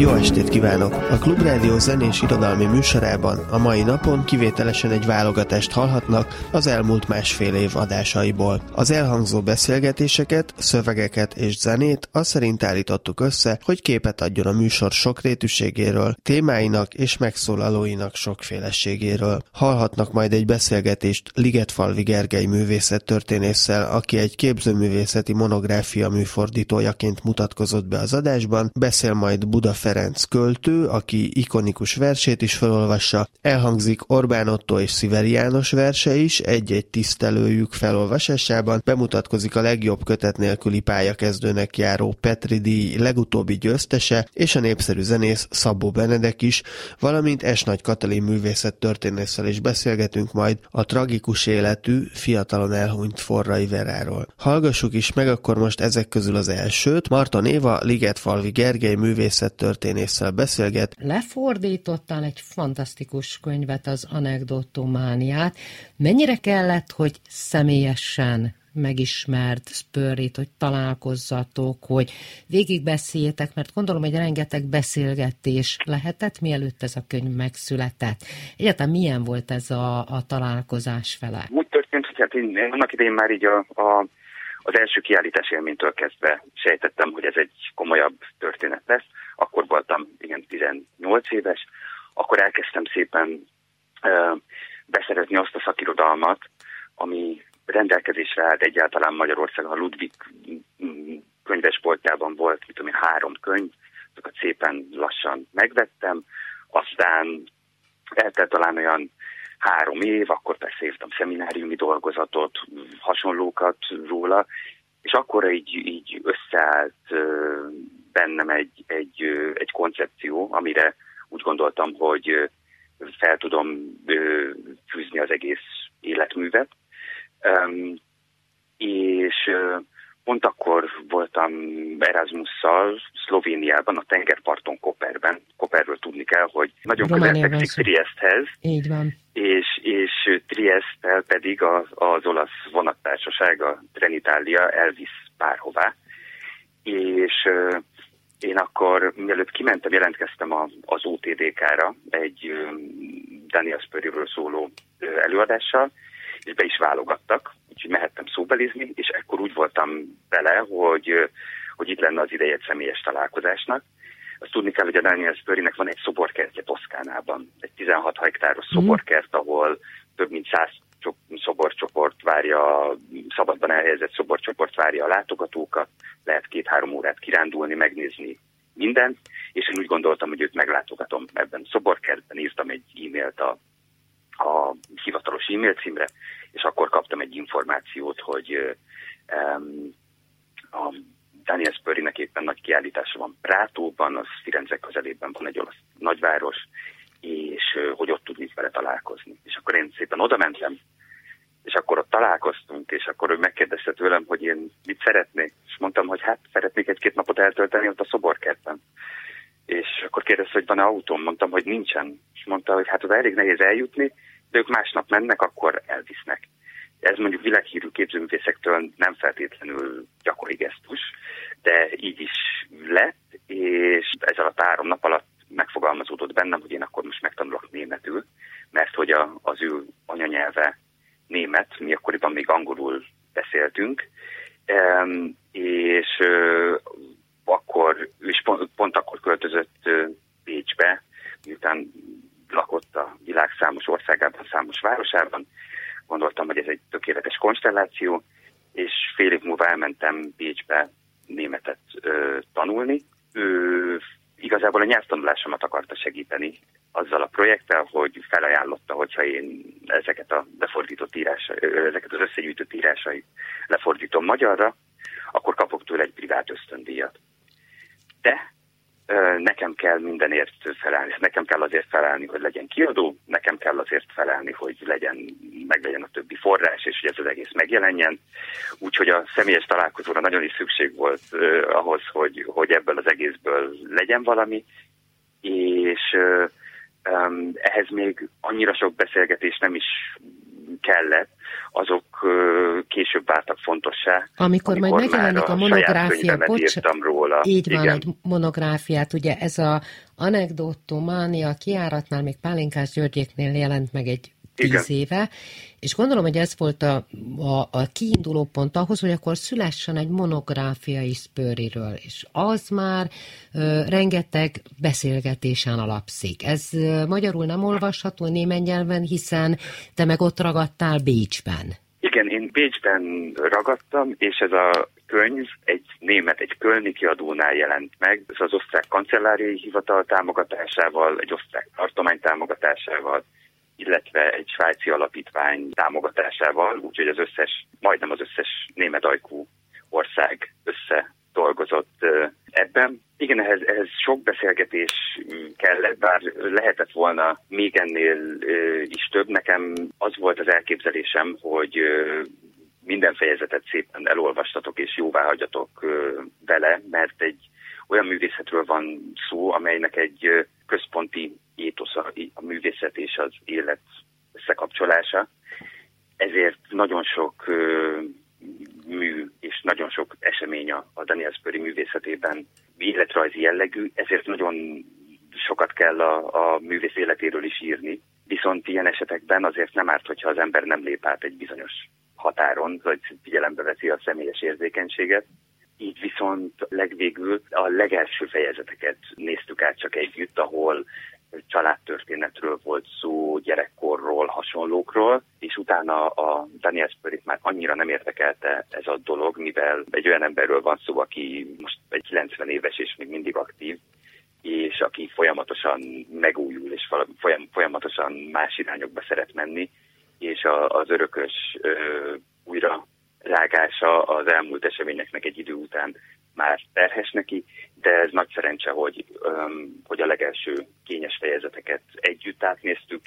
Jó estét kívánok! A Klubrádió zenés irodalmi műsorában a mai napon kivételesen egy válogatást hallhatnak az elmúlt másfél év adásaiból. Az elhangzó beszélgetéseket, szövegeket és zenét az szerint állítottuk össze, hogy képet adjon a műsor sokrétűségéről, témáinak és megszólalóinak sokféleségéről. Hallhatnak majd egy beszélgetést Ligetfalvi Gergely művészettörténésszel, aki egy képzőművészeti monográfia műfordítójaként mutatkozott be az adásban, beszél majd Buda Ferenc költő, aki ikonikus versét is felolvassa, elhangzik Orbán Otto és Sziveri János verse is, egy-egy tisztelőjük felolvasásában, bemutatkozik a legjobb kötet nélküli pályakezdőnek járó Petri díj legutóbbi győztese, és a népszerű zenész Szabó Benedek is, valamint S. Nagy Katalin művészet történésszel is beszélgetünk majd a tragikus életű, fiatalon elhunyt Forrai Veráról. Hallgassuk is meg akkor most ezek közül az elsőt, Marta Néva, Ligetfalvi Gergely művészet történésszel beszélget. Lefordítottál egy fantasztikus könyvet, az anekdotomániát. Mennyire kellett, hogy személyesen megismert Spurrit, hogy találkozzatok, hogy végigbeszéljetek, mert gondolom, hogy rengeteg beszélgetés lehetett, mielőtt ez a könyv megszületett. Egyáltalán milyen volt ez a, a találkozás vele? Úgy történt, hogy hát én annak idején már így a, a, az első kiállítás élménytől kezdve sejtettem, hogy ez egy komolyabb történet lesz akkor voltam igen 18 éves, akkor elkezdtem szépen uh, beszerezni azt a szakirodalmat, ami rendelkezésre állt egyáltalán Magyarországon. A Ludwig könyvesboltjában volt, mit tudom én, három könyv, azokat szépen lassan megvettem, aztán eltelt talán olyan három év, akkor persze írtam szemináriumi dolgozatot, hasonlókat róla, és akkor így, így összeállt bennem egy, egy, egy koncepció, amire úgy gondoltam, hogy fel tudom fűzni az egész életművet. És pont akkor voltam Erasmusszal Szlovéniában, a tengerparton Koperben. Koperről tudni kell, hogy nagyon közel fekszik Triesthez. Így van. És, és Triesttel pedig az, az olasz vonattársaság, a Trenitalia elvisz párhová. És én akkor, mielőtt kimentem, jelentkeztem a, az OTDK-ra egy Daniel Spurryről szóló előadással, és be is válogattak, úgyhogy mehettem szóbelizni, és ekkor úgy voltam vele, hogy, hogy itt lenne az ideje egy személyes találkozásnak. Azt tudni kell, hogy a Daniel Spurrynek van egy szoborkertje Toszkánában, egy 16 hektáros mm. szoborkert, ahol több mint 100 szoborcsoport várja, szabadban elhelyezett szoborcsoport várja a látogatókat, lehet két-három órát kirándulni, megnézni mindent, és én úgy gondoltam, hogy őt meglátogatom ebben szoborkertben, írtam egy e-mailt a, a hivatalos e-mail címre, és akkor kaptam egy információt, hogy um, a Daniel Spurrynek éppen nagy kiállítása van Prátóban, az Firenze közelében van egy olasz nagyváros, és hogy ott tudnék vele találkozni. És akkor én szépen oda mentem, és akkor ott találkoztunk, és akkor ő megkérdezte tőlem, hogy én mit szeretnék, és mondtam, hogy hát szeretnék egy-két napot eltölteni ott a szoborkertben. És akkor kérdezte, hogy van-e autóm, mondtam, hogy nincsen. És mondta, hogy hát oda elég nehéz eljutni, de ők másnap mennek, akkor elvisznek. Ez mondjuk világhírű képzőművészektől nem feltétlenül gyakori gesztus, de így is lett, és ez alatt három nap alatt megfogalmazódott bennem, hogy én akkor most megtanulok németül, mert hogy a, az ő anyanyelve német, mi akkoriban még angolul beszéltünk, és akkor, és pont, pont akkor költözött Bécsbe, miután lakott a világ számos országában, számos városában. Gondoltam, hogy ez egy tökéletes konstelláció, és fél év múlva elmentem Bécsbe németet ö, tanulni. Ő igazából a nyelvtanulásomat akarta segíteni azzal a projekttel, hogy felajánlotta, hogyha én ezeket a lefordított írásai, ezeket az összegyűjtött írásait lefordítom magyarra, akkor kapok tőle egy privát ösztöndíjat. de nekem kell mindenért felelni. Nekem kell azért felelni, hogy legyen kiadó, nekem kell azért felelni, hogy legyen, meg legyen a többi forrás, és hogy ez az egész megjelenjen. Úgyhogy a személyes találkozóra nagyon is szükség volt uh, ahhoz, hogy, hogy ebből az egészből legyen valami, és uh, um, ehhez még annyira sok beszélgetés nem is kellett, azok később váltak fontossá. Amikor, amikor majd megjelenik a, monográfia, bocs, róla. így van, Igen. egy monográfiát, ugye ez a anekdotománia kiáratnál még Pálinkás Györgyéknél jelent meg egy tíz Igen. éve, és gondolom, hogy ez volt a, a, a kiinduló pont ahhoz, hogy akkor szülessen egy monográfia is Spöriről, és az már ö, rengeteg beszélgetésen alapszik. Ez ö, magyarul nem olvasható német nyelven, hiszen te meg ott ragadtál Bécsben. Igen, én Bécsben ragadtam, és ez a könyv egy német, egy kölni kiadónál jelent meg. Ez az osztrák kancelláriai hivatal támogatásával, egy osztrák tartomány támogatásával, illetve egy svájci alapítvány támogatásával, úgyhogy az összes, majdnem az összes német ajkú ország össze dolgozott ebben. Igen, ehhez, ehhez sok beszélgetés kellett, bár lehetett volna még ennél is több. Nekem az volt az elképzelésem, hogy minden fejezetet szépen elolvastatok és jóvá hagyjatok vele, mert egy olyan művészetről van szó, amelynek egy központi étosza a művészet és az élet összekapcsolása. Ezért nagyon sok mű és nagyon sok esemény a Daniel Spöri művészetében életrajzi jellegű, ezért nagyon sokat kell a, a művész életéről is írni. Viszont ilyen esetekben azért nem árt, hogyha az ember nem lép át egy bizonyos határon, vagy figyelembe veszi a személyes érzékenységet. Így viszont legvégül a legelső fejezeteket néztük át csak együtt, ahol családtörténetről volt szó, gyerekkorról, hasonlókról, és utána a Daniel Spörit már annyira nem érdekelte ez a dolog, mivel egy olyan emberről van szó, aki most egy 90 éves és még mindig aktív, és aki folyamatosan megújul, és folyam, folyamatosan más irányokba szeret menni, és az örökös ö, újra rágása az elmúlt eseményeknek egy idő után már terhes neki, de ez nagy szerencse, hogy, hogy a legelső kényes fejezeteket együtt átnéztük,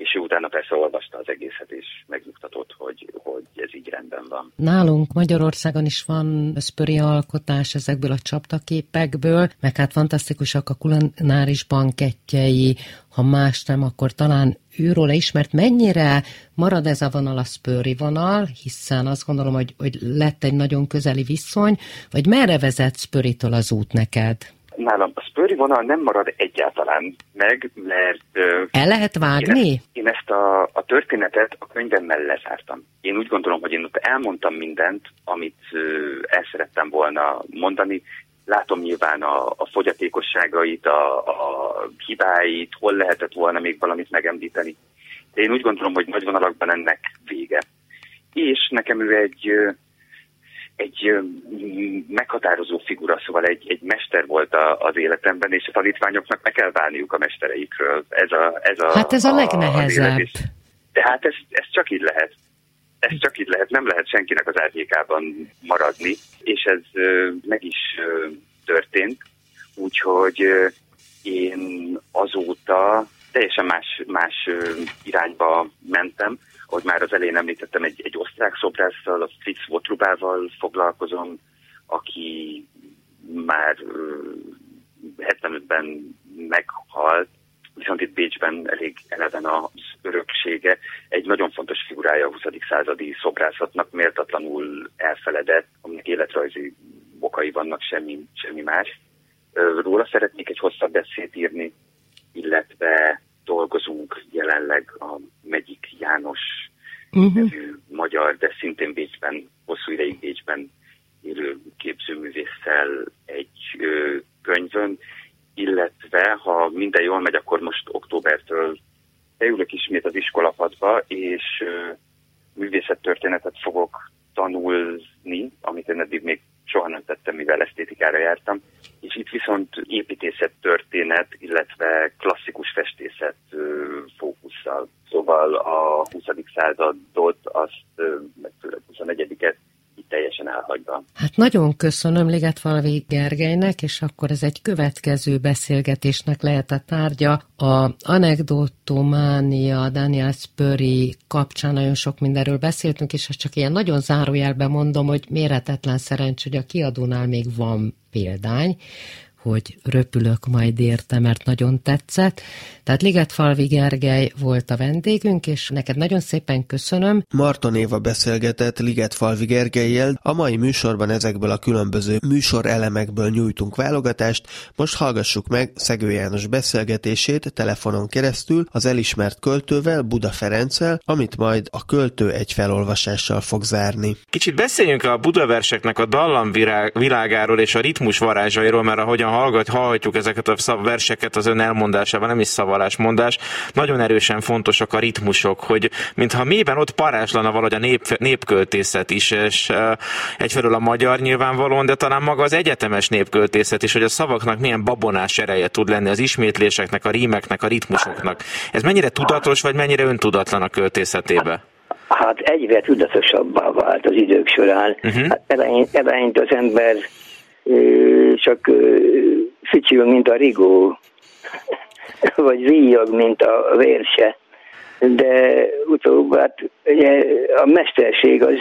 és ő utána persze olvasta az egészet, és megnyugtatott, hogy, hogy ez így rendben van. Nálunk Magyarországon is van szpöri alkotás ezekből a csaptaképekből, meg hát fantasztikusak a kulináris bankettjei, ha más nem, akkor talán őróla ismert, mennyire marad ez a vonal a szpöri vonal, hiszen azt gondolom, hogy, hogy lett egy nagyon közeli viszony, vagy merre vezet Spöritől az út neked? Nálam a spöri vonal nem marad egyáltalán meg, mert... El lehet vágni? Én, én ezt a, a történetet a könyvemmel lezártam. Én úgy gondolom, hogy én ott elmondtam mindent, amit el szerettem volna mondani. Látom nyilván a, a fogyatékosságait, a, a hibáit, hol lehetett volna még valamit megemlíteni. De én úgy gondolom, hogy nagy vonalakban ennek vége. És nekem ő egy egy meghatározó figura, szóval egy, egy mester volt a, az életemben, és a tanítványoknak meg kell válniuk a mestereikről. Ez a, ez a, hát ez a, a legnehezebb. De hát ez, ez csak így lehet. Ez csak így lehet, nem lehet senkinek az árnyékában maradni, és ez meg is történt, úgyhogy én azóta teljesen más, más irányba mentem, hogy már az elején említettem, egy, egy osztrák szobrásszal, a Fritz Wotrubával foglalkozom, aki már 75-ben meghalt, viszont itt Bécsben elég eleven az öröksége. Egy nagyon fontos figurája a 20. századi szobrászatnak, méltatlanul elfeledett, aminek életrajzi okai vannak, semmi, semmi más. Róla szeretnék egy hosszabb beszéd írni, illetve dolgozunk jelenleg a Megyik János uh-huh. nevű magyar, de szintén Bécsben, hosszú ideig Bécsben élő képzőművésszel egy ö, könyvön, illetve ha minden jól megy, akkor most októbertől beülök ismét az iskolapadba, és ö, művészettörténetet fogok tanulni, amit én eddig még soha nem tettem, mivel esztétikára jártam, és itt viszont építészet történet, illetve klasszikus festészet fókusszal. Szóval a 20. századot, azt, meg főleg 21 teljesen elhagyva. Hát nagyon köszönöm Ligetfalvi Gergelynek, és akkor ez egy következő beszélgetésnek lehet a tárgya. A anekdotománia Daniel Spurry kapcsán nagyon sok mindenről beszéltünk, és csak ilyen nagyon zárójelben mondom, hogy méretetlen szerencs, hogy a kiadónál még van példány, hogy röpülök majd érte, mert nagyon tetszett. Tehát Ligetfalvi Gergely volt a vendégünk, és neked nagyon szépen köszönöm. Marton Éva beszélgetett Ligetfalvi Gergelyel, a mai műsorban ezekből a különböző műsor elemekből nyújtunk válogatást, most hallgassuk meg Szegő János beszélgetését telefonon keresztül az elismert költővel, Buda Ferenccel, amit majd a költő egy felolvasással fog zárni. Kicsit beszéljünk a budaverseknek a dallamvilágáról és a ritmus varázsairól, mert ahogyan hallgat, hallhatjuk ezeket a verseket az ön elmondásában, nem is szavalásmondás, nagyon erősen fontosak a ritmusok, hogy mintha mélyben ott paráslana valahogy a nép, népköltészet is, és egyfelől a magyar nyilvánvalóan, de talán maga az egyetemes népköltészet is, hogy a szavaknak milyen babonás ereje tud lenni, az ismétléseknek, a rímeknek, a ritmusoknak. Ez mennyire tudatos, vagy mennyire öntudatlan a költészetébe? Hát egyre tudatosabbá vált az idők során. Uh-huh. Hát eleint, eleint az ember csak fütyül, mint a rigó, vagy víjog, mint a vérse. De utóbb, hát ugye a mesterség az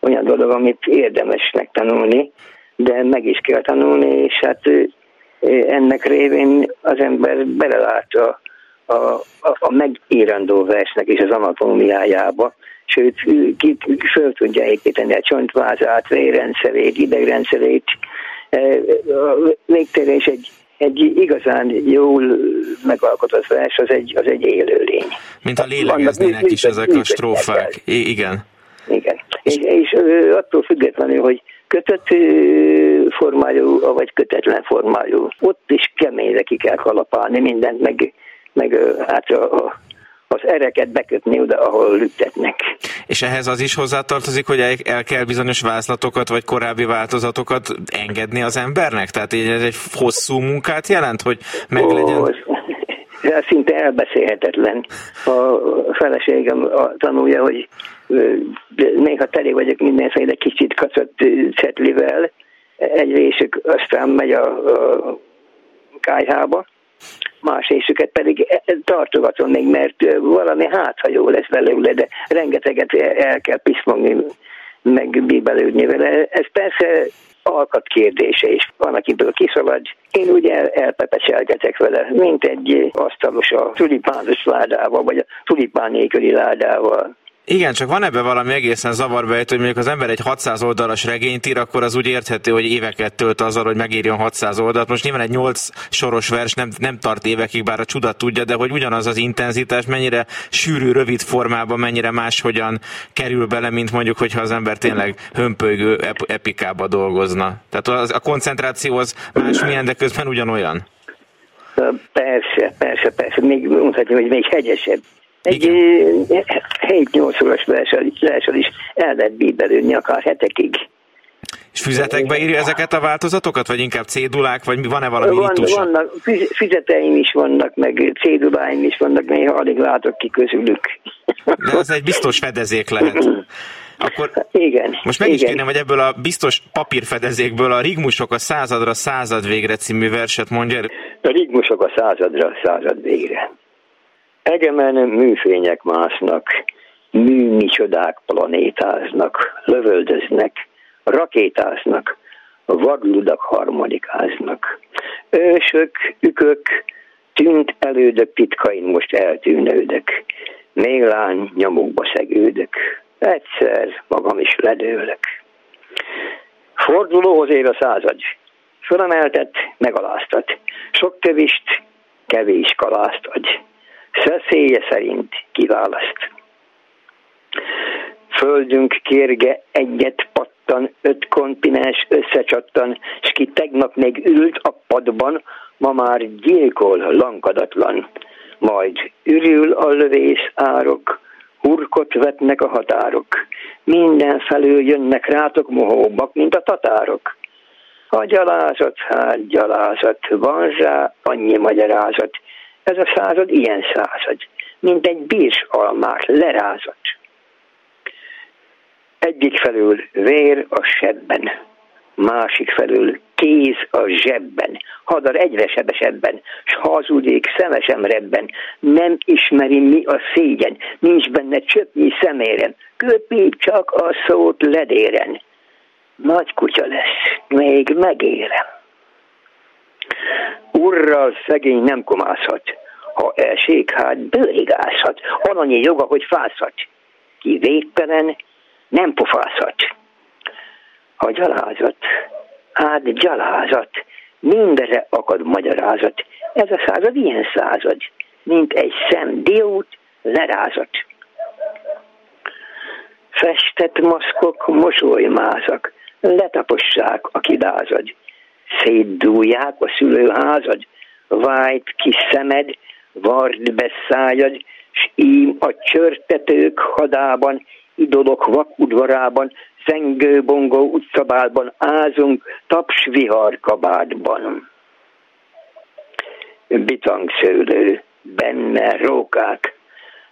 olyan dolog, amit érdemes megtanulni, de meg is kell tanulni, és hát ennek révén az ember belelát a, a, a, a megírandó versnek és az anatómiájába, sőt, ki föl tudja építeni a csontvázát, vérrendszerét, idegrendszerét, végtérés egy, egy igazán jól megalkotott vers, az egy, az egy élőlény. Mint a lélegeznének is ezek a strófák. I- igen. Igen. És, és attól függetlenül, hogy kötött formájú, vagy kötetlen formájú, ott is keményre ki kell kalapálni mindent, meg, meg hát a, a az ereket bekötni oda, ahol lüktetnek. És ehhez az is hozzátartozik, hogy el kell bizonyos vázlatokat vagy korábbi változatokat engedni az embernek? Tehát ez egy hosszú munkát jelent, hogy meglegyen? Oh, ez szinte elbeszélhetetlen. A feleségem tanulja, hogy néha teli vagyok mindenféle kicsit kacott cetlivel, egy részük aztán megy a, a kájhába, más részüket pedig e, e, tartogatom még, mert valami hátha jó lesz belőle, de rengeteget el kell piszmogni, meg bíbelődni vele. Ez persze alkat kérdése is. Van, akiből kiszalad. Én ugye el, elpepecselgetek vele, mint egy asztalos a tulipános ládával, vagy a tulipán nélküli ládával. Igen, csak van ebben valami egészen zavarbejt, hogy mondjuk az ember egy 600 oldalas regényt ír, akkor az úgy érthető, hogy éveket tölt azzal, hogy megírjon 600 oldalt. Most nyilván egy 8 soros vers nem, nem tart évekig, bár a csudat tudja, de hogy ugyanaz az intenzitás mennyire sűrű, rövid formában, mennyire máshogyan kerül bele, mint mondjuk, hogyha az ember tényleg hömpölygő epikába dolgozna. Tehát az, a koncentráció az másmilyen, de közben ugyanolyan. Persze, persze, persze. Még mondhatjuk, hogy még hegyesebb. Egy 7-8 óras leesel is el lehet bíbelődni akár hetekig. És füzetekbe írja ezeket a változatokat, vagy inkább cédulák, vagy van-e valami Van, Vannak, füzeteim is vannak, meg céduláim is vannak, néha alig látok ki közülük. De az egy biztos fedezék lehet. Akkor igen, most meg igen. is kérném, hogy ebből a biztos papírfedezékből a Rigmusok a századra század végre című verset mondja. A Rigmusok a századra század végre. Egemen műfények másznak, műmi csodák planétáznak, lövöldöznek, rakétáznak, vadludak harmonikáznak. Ősök, ükök, tűnt elődök titkain most eltűnődök, mélány nyomukba szegődök, egyszer magam is ledőlök. Fordulóhoz ér a század, fölemeltet, megaláztat, sok tövist, kevés kalászt adj szeszélye szerint kiválaszt. Földünk kérge egyet pattan, öt kontinens összecsattan, s ki tegnap még ült a padban, ma már gyilkol lankadatlan. Majd ürül a lövész árok, hurkot vetnek a határok, minden felül jönnek rátok mohóbbak, mint a tatárok. A gyalázat, hát gyalázat, van rá annyi magyarázat, ez a század ilyen század, mint egy bírs almát lerázott. Egyik felül vér a sebben, másik felül kéz a zsebben, hadar egyre sebesebben, s hazudik szemesem rebben, nem ismeri mi a szégyen, nincs benne csöpnyi szemérem, köpi csak a szót ledéren. Nagy kutya lesz, még megérem. Urral szegény nem komázhat, ha elség, hát bőrigázhat, annyi joga, hogy fázhat. Ki végtelen, nem pofázhat. A gyalázat, hát gyalázat, mindenre akad magyarázat. Ez a század ilyen század, mint egy szem diót lerázat. Festett maszkok, mosolymázak, letapossák a kidázad. Szétdúlják a szülőházad, vájt ki szemed, vard be szájad, s ím a csörtetők hadában, idolok vakudvarában, zengő bongó utcabálban ázunk, taps vihar kabádban. Bitangszőlő, benne rókák,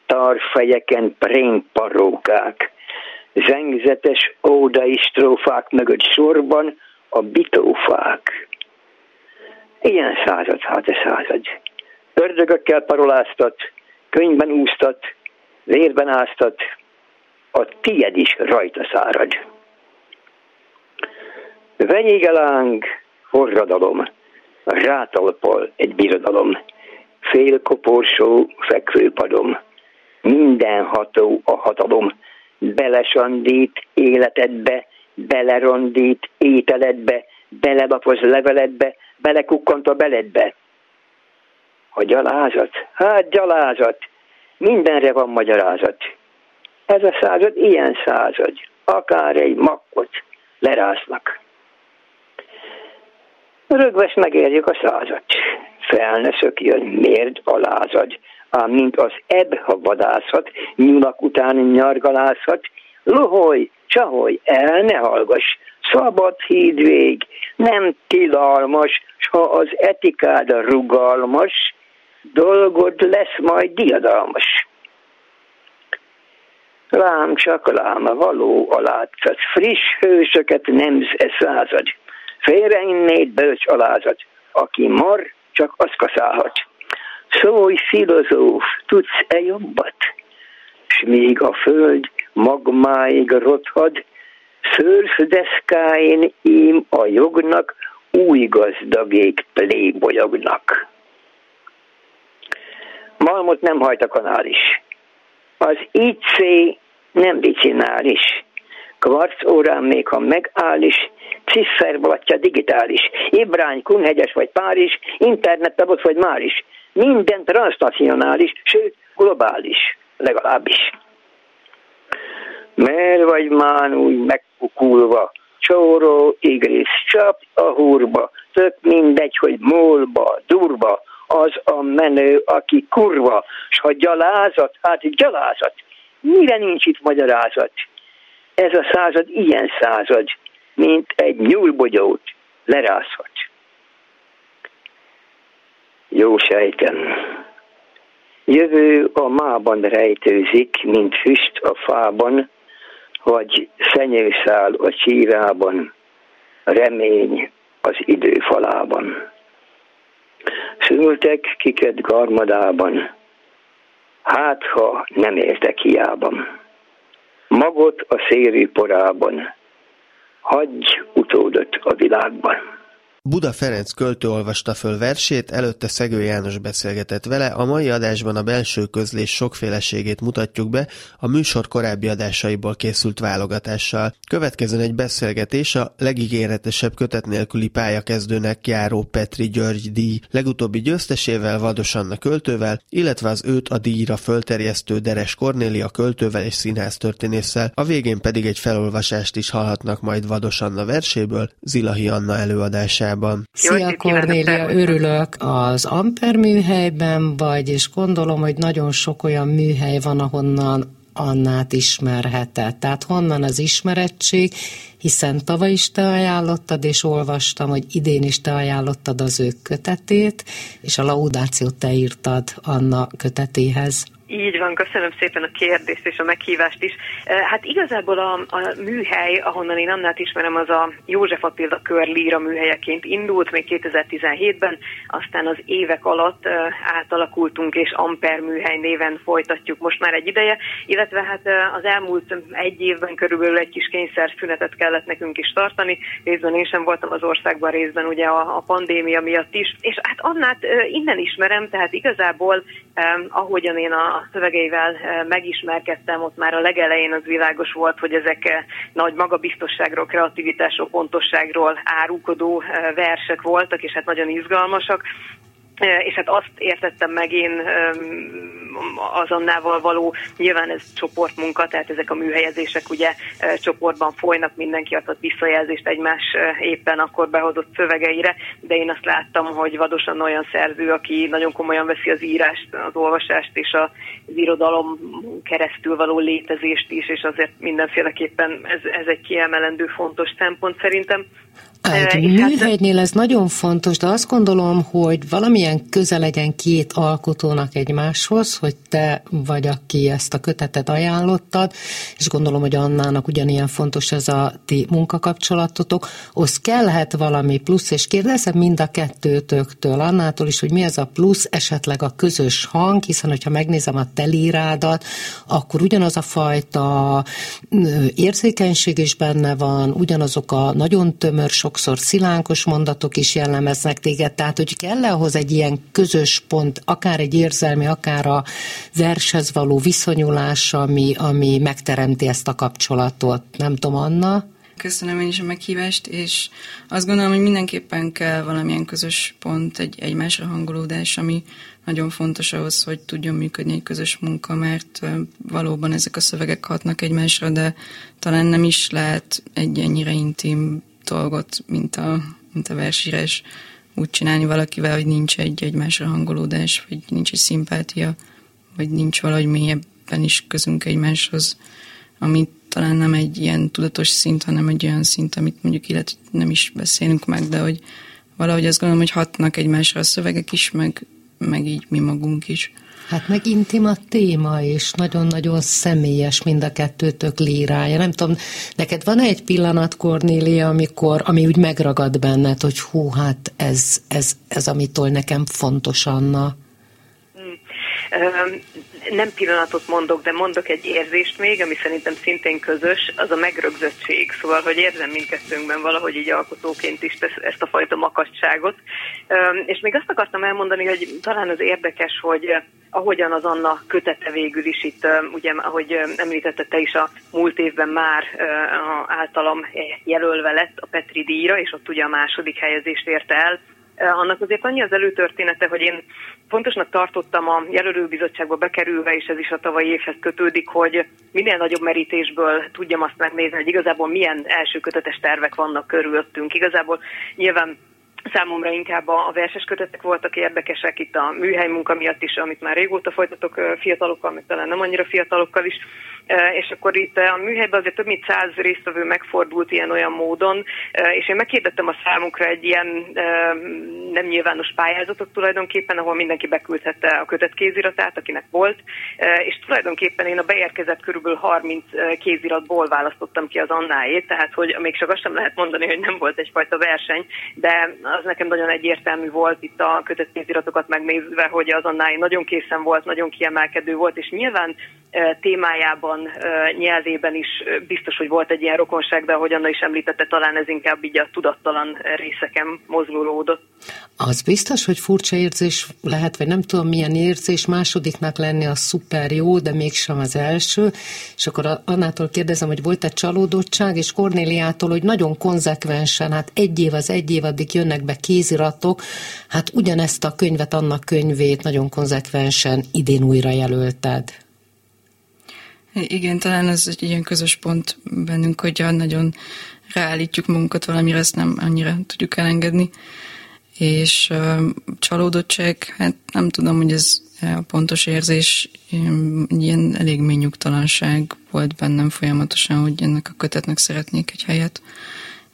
tarfejeken prémparókák, zengzetes ódai strófák mögött sorban a bitófák. Ilyen század, hát a század. Ördögökkel paroláztat, könyvben úsztat, vérben áztat, a tied is rajta szárad. Venyégeláng, forradalom, rátalpal egy birodalom, félkoporsó fekvőpadom, mindenható a hatalom, belesandít életedbe, belerondít ételedbe, belelapoz leveledbe, belekukkant a beledbe. A gyalázat? Hát gyalázat. Mindenre van magyarázat. Ez a század ilyen század. Akár egy makkot leráznak. Rögves megérjük a százat. Fel ne szökjön, mérd alázad. Ám mint az ebb, vadászat, nyulak után nyargalászat, loholj, csaholj, el ne hallgass, szabad hídvég, nem tilalmas, s ha az etikád rugalmas, dolgod lesz majd diadalmas. Lám csak lám, való a látszat, friss hősöket nemz e század, félreinnéd bölcs alázat, aki mar, csak az kaszálhat. Szólj, filozóf, tudsz-e jobbat? S még a föld magmáig rothad, szőrszdeszkáin ím a jognak új gazdagék plébolyognak. Malmot nem hajt a kanál is. Az IC nem vicinális. Kvarc órán még ha megáll is, cifferblatja digitális. Ibrány, Kunhegyes vagy Párizs, internet vagy már is. Minden transnacionális, sőt globális legalábbis. Mer vagy mán úgy megkukulva, csóró, igrész, csap a húrba, tök mindegy, hogy molba, durba, az a menő, aki kurva, s ha gyalázat, hát gyalázat. Mire nincs itt magyarázat? Ez a század ilyen század, mint egy nyúlbogyót lerázhat. Jó sejtem. Jövő a mában rejtőzik, mint füst a fában, vagy szenyőszál a csírában, remény az idő falában. Szültek kiket garmadában, hát ha nem éltek hiában. Magot a szérű porában, hagyj utódot a világban. Buda Ferenc költő olvasta föl versét, előtte Szegő János beszélgetett vele, a mai adásban a belső közlés sokféleségét mutatjuk be a műsor korábbi adásaiból készült válogatással. Következően egy beszélgetés a legígéretesebb kötet nélküli pályakezdőnek járó Petri György díj. Legutóbbi győztesével Vados Anna költővel, illetve az őt a díjra fölterjesztő Deres Kornélia költővel és színház történésszel, a végén pedig egy felolvasást is hallhatnak majd Vados Anna verséből, Zilahi Anna előadásában műsorában. Szia Kornélia, örülök. Az Amper műhelyben vagy, és gondolom, hogy nagyon sok olyan műhely van, ahonnan Annát ismerhetett. Tehát honnan az ismerettség, hiszen tavaly is te ajánlottad, és olvastam, hogy idén is te ajánlottad az ő kötetét, és a laudációt te írtad Anna kötetéhez. Így van, köszönöm szépen a kérdést és a meghívást is. Hát igazából a, a műhely, ahonnan én Annát ismerem, az a József Attila Kör Líra műhelyeként indult még 2017-ben, aztán az évek alatt átalakultunk, és Amper műhely néven folytatjuk most már egy ideje, illetve hát az elmúlt egy évben körülbelül egy kis szünetet kellett nekünk is tartani, részben én sem voltam az országban, részben ugye a, a pandémia miatt is, és hát Annát innen ismerem, tehát igazából ahogyan én a a szövegeivel eh, megismerkedtem, ott már a legelején az világos volt, hogy ezek eh, nagy magabiztosságról, kreativitásról, pontosságról árulkodó eh, versek voltak, és hát nagyon izgalmasak. És hát azt értettem meg én azonnával való, nyilván ez csoportmunka, tehát ezek a műhelyezések ugye csoportban folynak, mindenki adhat visszajelzést egymás éppen akkor behozott szövegeire, de én azt láttam, hogy vadosan olyan szerző, aki nagyon komolyan veszi az írást, az olvasást és az irodalom keresztül való létezést is, és azért mindenféleképpen ez, ez egy kiemelendő fontos szempont szerintem. Egy hát műhelynél ez nagyon fontos, de azt gondolom, hogy valamilyen köze legyen két alkotónak egymáshoz, hogy te vagy, aki ezt a kötetet ajánlottad, és gondolom, hogy Annának ugyanilyen fontos ez a ti munkakapcsolatotok, az kellhet valami plusz, és kérdezem mind a kettőtöktől, Annától is, hogy mi ez a plusz, esetleg a közös hang, hiszen hogyha megnézem a telírádat, akkor ugyanaz a fajta érzékenység is benne van, ugyanazok a nagyon tömör, sokszor szilánkos mondatok is jellemeznek téged, tehát hogy kell ahhoz egy ilyen közös pont, akár egy érzelmi, akár a vershez való viszonyulás, ami, ami megteremti ezt a kapcsolatot. Nem tudom, Anna? Köszönöm én is a meghívást, és azt gondolom, hogy mindenképpen kell valamilyen közös pont, egy egymásra hangolódás, ami nagyon fontos ahhoz, hogy tudjon működni egy közös munka, mert valóban ezek a szövegek hatnak egymásra, de talán nem is lehet egy ennyire intim dolgot, mint a, mint a versírás úgy csinálni valakivel, hogy nincs egy egymásra hangolódás, vagy nincs egy szimpátia, vagy nincs valahogy mélyebben is közünk egymáshoz, ami talán nem egy ilyen tudatos szint, hanem egy olyan szint, amit mondjuk illet nem is beszélünk meg, de hogy valahogy azt gondolom, hogy hatnak egymásra a szövegek is, meg, meg így mi magunk is. Hát meg intim a téma, és nagyon-nagyon személyes mind a kettőtök lírája. Nem tudom, neked van egy pillanat, Kornélia, amikor, ami úgy megragad benned, hogy hú, hát ez, ez, ez amitől nekem fontos, Anna? Nem pillanatot mondok, de mondok egy érzést még, ami szerintem szintén közös, az a megrögzöttség. Szóval, hogy érzem mindkettőnkben valahogy így alkotóként is ezt a fajta makacságot. És még azt akartam elmondani, hogy talán az érdekes, hogy ahogyan az Anna kötete végül is itt, ugye, ahogy említette te is, a múlt évben már általam jelölve lett a Petri díjra, és ott ugye a második helyezést érte el, annak azért annyi az előtörténete, hogy én fontosnak tartottam a jelölőbizottságba bekerülve, és ez is a tavalyi évhez kötődik, hogy minél nagyobb merítésből tudjam azt megnézni, hogy igazából milyen első kötetes tervek vannak körülöttünk. Igazából nyilván Számomra inkább a verses kötetek voltak érdekesek itt a műhely munka miatt is, amit már régóta folytatok fiatalokkal, meg talán nem annyira fiatalokkal is, és akkor itt a műhelyben azért több mint száz résztvevő megfordult ilyen-olyan módon, és én meghirdettem a számukra egy ilyen nem nyilvános pályázatot tulajdonképpen, ahol mindenki beküldhette a kötet kéziratát, akinek volt, és tulajdonképpen én a beérkezett körülbelül 30 kéziratból választottam ki az Annáét, tehát hogy még csak azt sem lehet mondani, hogy nem volt egyfajta verseny, de az nekem nagyon egyértelmű volt itt a kötet kéziratokat megnézve, hogy az Annáé nagyon készen volt, nagyon kiemelkedő volt, és nyilván témájában, nyelvében is biztos, hogy volt egy ilyen rokonság, de ahogy Anna is említette, talán ez inkább így a tudattalan részeken mozgulódott. Az biztos, hogy furcsa érzés lehet, vagy nem tudom milyen érzés, másodiknak lenni a szuper jó, de mégsem az első. És akkor Annától kérdezem, hogy volt-e csalódottság, és Kornéliától, hogy nagyon konzekvensen, hát egy év az egy év, addig jönnek be kéziratok, hát ugyanezt a könyvet, annak könyvét nagyon konzekvensen idén újra jelölted. Igen, talán ez egy ilyen közös pont bennünk, hogy nagyon ráállítjuk magunkat valamire, ezt nem annyira tudjuk elengedni. És csalódottság, hát nem tudom, hogy ez a pontos érzés, ilyen elég mély nyugtalanság volt bennem folyamatosan, hogy ennek a kötetnek szeretnék egy helyet,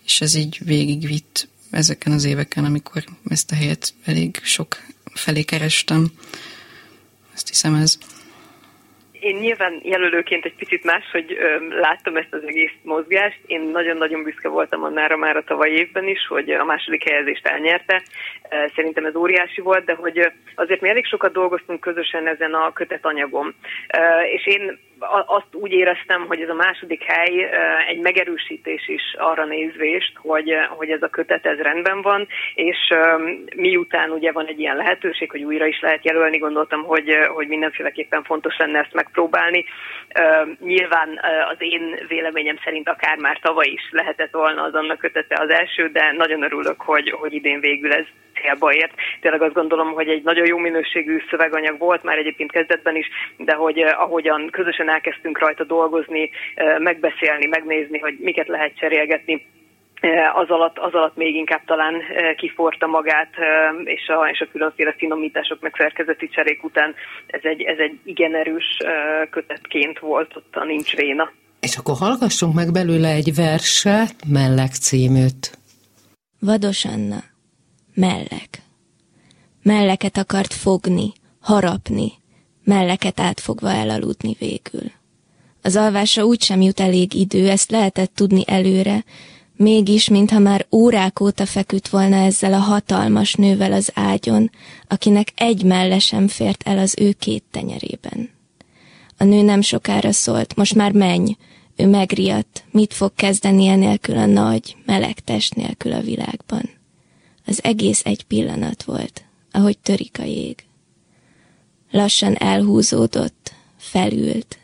és ez így végigvitt ezeken az éveken, amikor ezt a helyet elég sok felé kerestem. Azt hiszem ez. Én nyilván jelölőként egy picit máshogy láttam ezt az egész mozgást. Én nagyon-nagyon büszke voltam annára már a tavaly évben is, hogy a második helyezést elnyerte. Szerintem ez óriási volt, de hogy azért mi elég sokat dolgoztunk közösen ezen a kötetanyagon. És én azt úgy éreztem, hogy ez a második hely egy megerősítés is arra nézvést, hogy, hogy ez a kötet ez rendben van, és miután ugye van egy ilyen lehetőség, hogy újra is lehet jelölni, gondoltam, hogy, hogy mindenféleképpen fontos lenne ezt megpróbálni. Nyilván az én véleményem szerint akár már tavaly is lehetett volna az annak kötete az első, de nagyon örülök, hogy, hogy idén végül ez célba ért. Tényleg azt gondolom, hogy egy nagyon jó minőségű szöveganyag volt már egyébként kezdetben is, de hogy ahogyan közösen elkezdtünk rajta dolgozni, megbeszélni, megnézni, hogy miket lehet cserélgetni, az alatt, az alatt még inkább talán kiforta magát, és a, és a különféle finomítások meg szerkezeti cserék után ez egy, ez egy igen erős kötetként volt ott a Nincs Véna. És akkor hallgassunk meg belőle egy verset, Mellek címűt. Vados Anna, mellek. Melleket akart fogni, harapni, melleket átfogva elaludni végül. Az alvása úgy sem jut elég idő, ezt lehetett tudni előre, mégis, mintha már órák óta feküdt volna ezzel a hatalmas nővel az ágyon, akinek egy melle sem fért el az ő két tenyerében. A nő nem sokára szólt, most már menj, ő megriadt, mit fog kezdeni enélkül a nagy, meleg test nélkül a világban. Az egész egy pillanat volt, ahogy törik a jég. Lassan elhúzódott, felült.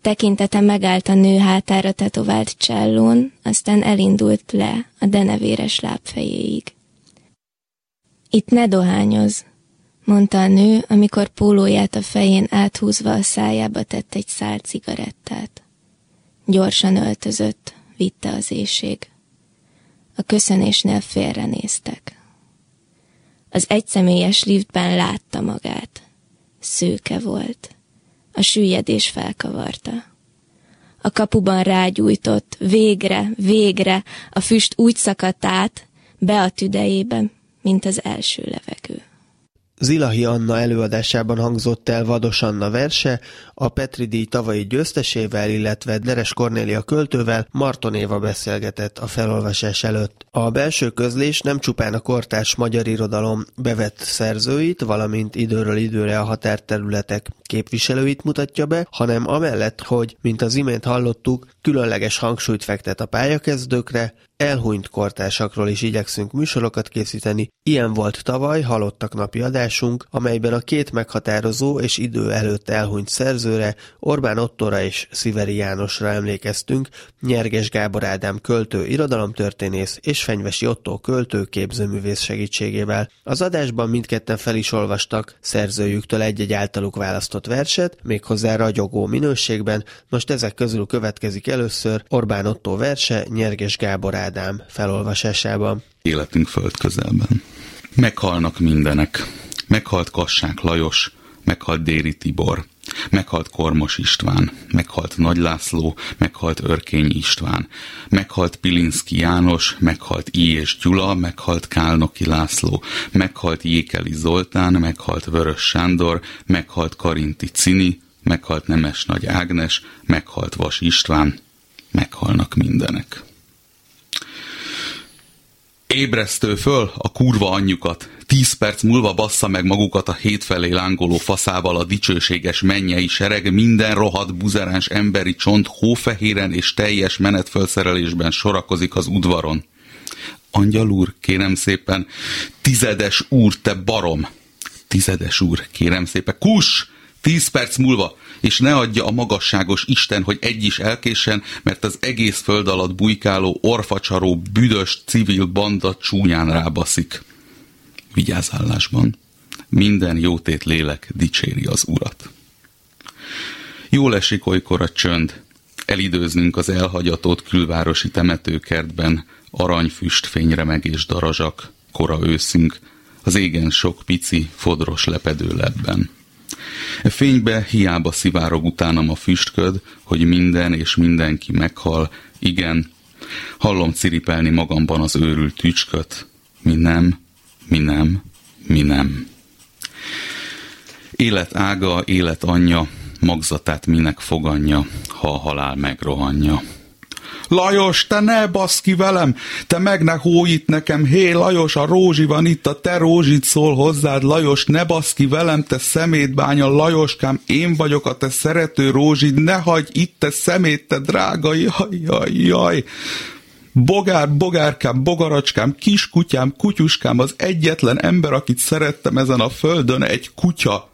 Tekintete megállt a nő hátára tetovált csellón, aztán elindult le a denevéres lábfejéig. Itt ne dohányoz, mondta a nő, amikor pólóját a fején áthúzva a szájába tett egy szál cigarettát. Gyorsan öltözött, vitte az éjség. A köszönésnél félrenéztek. Az egyszemélyes liftben látta magát. Szőke volt. A süllyedés felkavarta. A kapuban rágyújtott, végre, végre, a füst úgy szakadt át, be a tüdejébe, mint az első levegő. Zilahi Anna előadásában hangzott el Vados Anna verse, a Petri díj tavalyi győztesével, illetve Deres Kornélia költővel Marton Éva beszélgetett a felolvasás előtt. A belső közlés nem csupán a kortárs magyar irodalom bevett szerzőit, valamint időről időre a határterületek képviselőit mutatja be, hanem amellett, hogy, mint az imént hallottuk, különleges hangsúlyt fektet a pályakezdőkre, elhunyt kortársakról is igyekszünk műsorokat készíteni. Ilyen volt tavaly Halottak napi adásunk, amelyben a két meghatározó és idő előtt elhunyt szerzőre, Orbán Ottora és Sziveri Jánosra emlékeztünk, Nyerges Gábor Ádám költő, irodalomtörténész és Fenyvesi Ottó költő képzőművész segítségével. Az adásban mindketten fel is olvastak szerzőjüktől egy-egy általuk választott verset, méghozzá ragyogó minőségben, most ezek közül következik először Orbán Ottó verse Nyerges Gábor Ádám felolvasásában. Életünk földközelben. Meghalnak mindenek. Meghalt Kassák Lajos, meghalt Déri Tibor, meghalt Kormos István, meghalt Nagy László, meghalt Örkény István, meghalt Pilinszki János, meghalt I. és Gyula, meghalt Kálnoki László, meghalt Jékeli Zoltán, meghalt Vörös Sándor, meghalt Karinti Cini, meghalt Nemes Nagy Ágnes, meghalt Vas István, meghalnak mindenek. Ébresztő föl a kurva anyjukat. Tíz perc múlva bassza meg magukat a hétfelé lángoló faszával a dicsőséges mennyei sereg, minden rohadt buzeráns emberi csont hófehéren és teljes menetfölszerelésben sorakozik az udvaron. Angyal úr, kérem szépen, tizedes úr, te barom! Tizedes úr, kérem szépen, kus! Tíz perc múlva, és ne adja a magasságos Isten, hogy egy is elkéssen, mert az egész föld alatt bujkáló, orfacsaró, büdös civil banda csúnyán rábaszik. Vigyázállásban. Minden jótét lélek dicséri az urat. Jól esik olykor a csönd, elidőznünk az elhagyatott külvárosi temetőkertben, aranyfüst, fényremeg és darazsak, kora őszünk, az égen sok pici, fodros lepedő lebben. E fénybe hiába szivárog utánam a füstköd, hogy minden és mindenki meghal, igen, hallom ciripelni magamban az őrült tücsköt, mi nem, mi nem, mi nem. Élet ága, élet anyja, magzatát minek foganja, ha a halál megrohanja. Lajos, te ne basz ki velem, te meg ne hóit nekem, hé Lajos, a rózsi van itt, a te rózsit szól hozzád, Lajos, ne basz ki velem, te szemétbánya, Lajoskám, én vagyok a te szerető rózsid, ne hagyj itt, te szemét, te drága, jaj, jaj, jaj. Bogár, bogárkám, bogaracskám, kiskutyám, kutyuskám, az egyetlen ember, akit szerettem ezen a földön, egy kutya.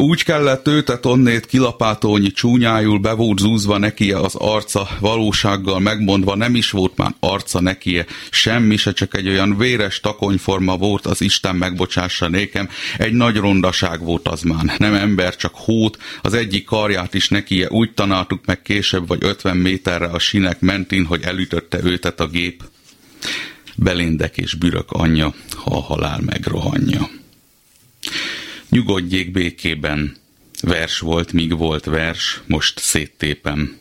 Úgy kellett őtet onnét kilapátolni, csúnyájul be volt zúzva nekie az arca, valósággal megmondva nem is volt már arca nekie, semmi se csak egy olyan véres takonyforma volt, az Isten megbocsássa nékem, egy nagy rondaság volt az már, nem ember, csak hót, az egyik karját is nekie úgy tanáltuk meg később, vagy 50 méterre a sinek mentén, hogy elütötte őtet a gép. Belindek és bürök anyja, ha a halál megrohanja. Nyugodjék békében. Vers volt, míg volt vers, most széttépem.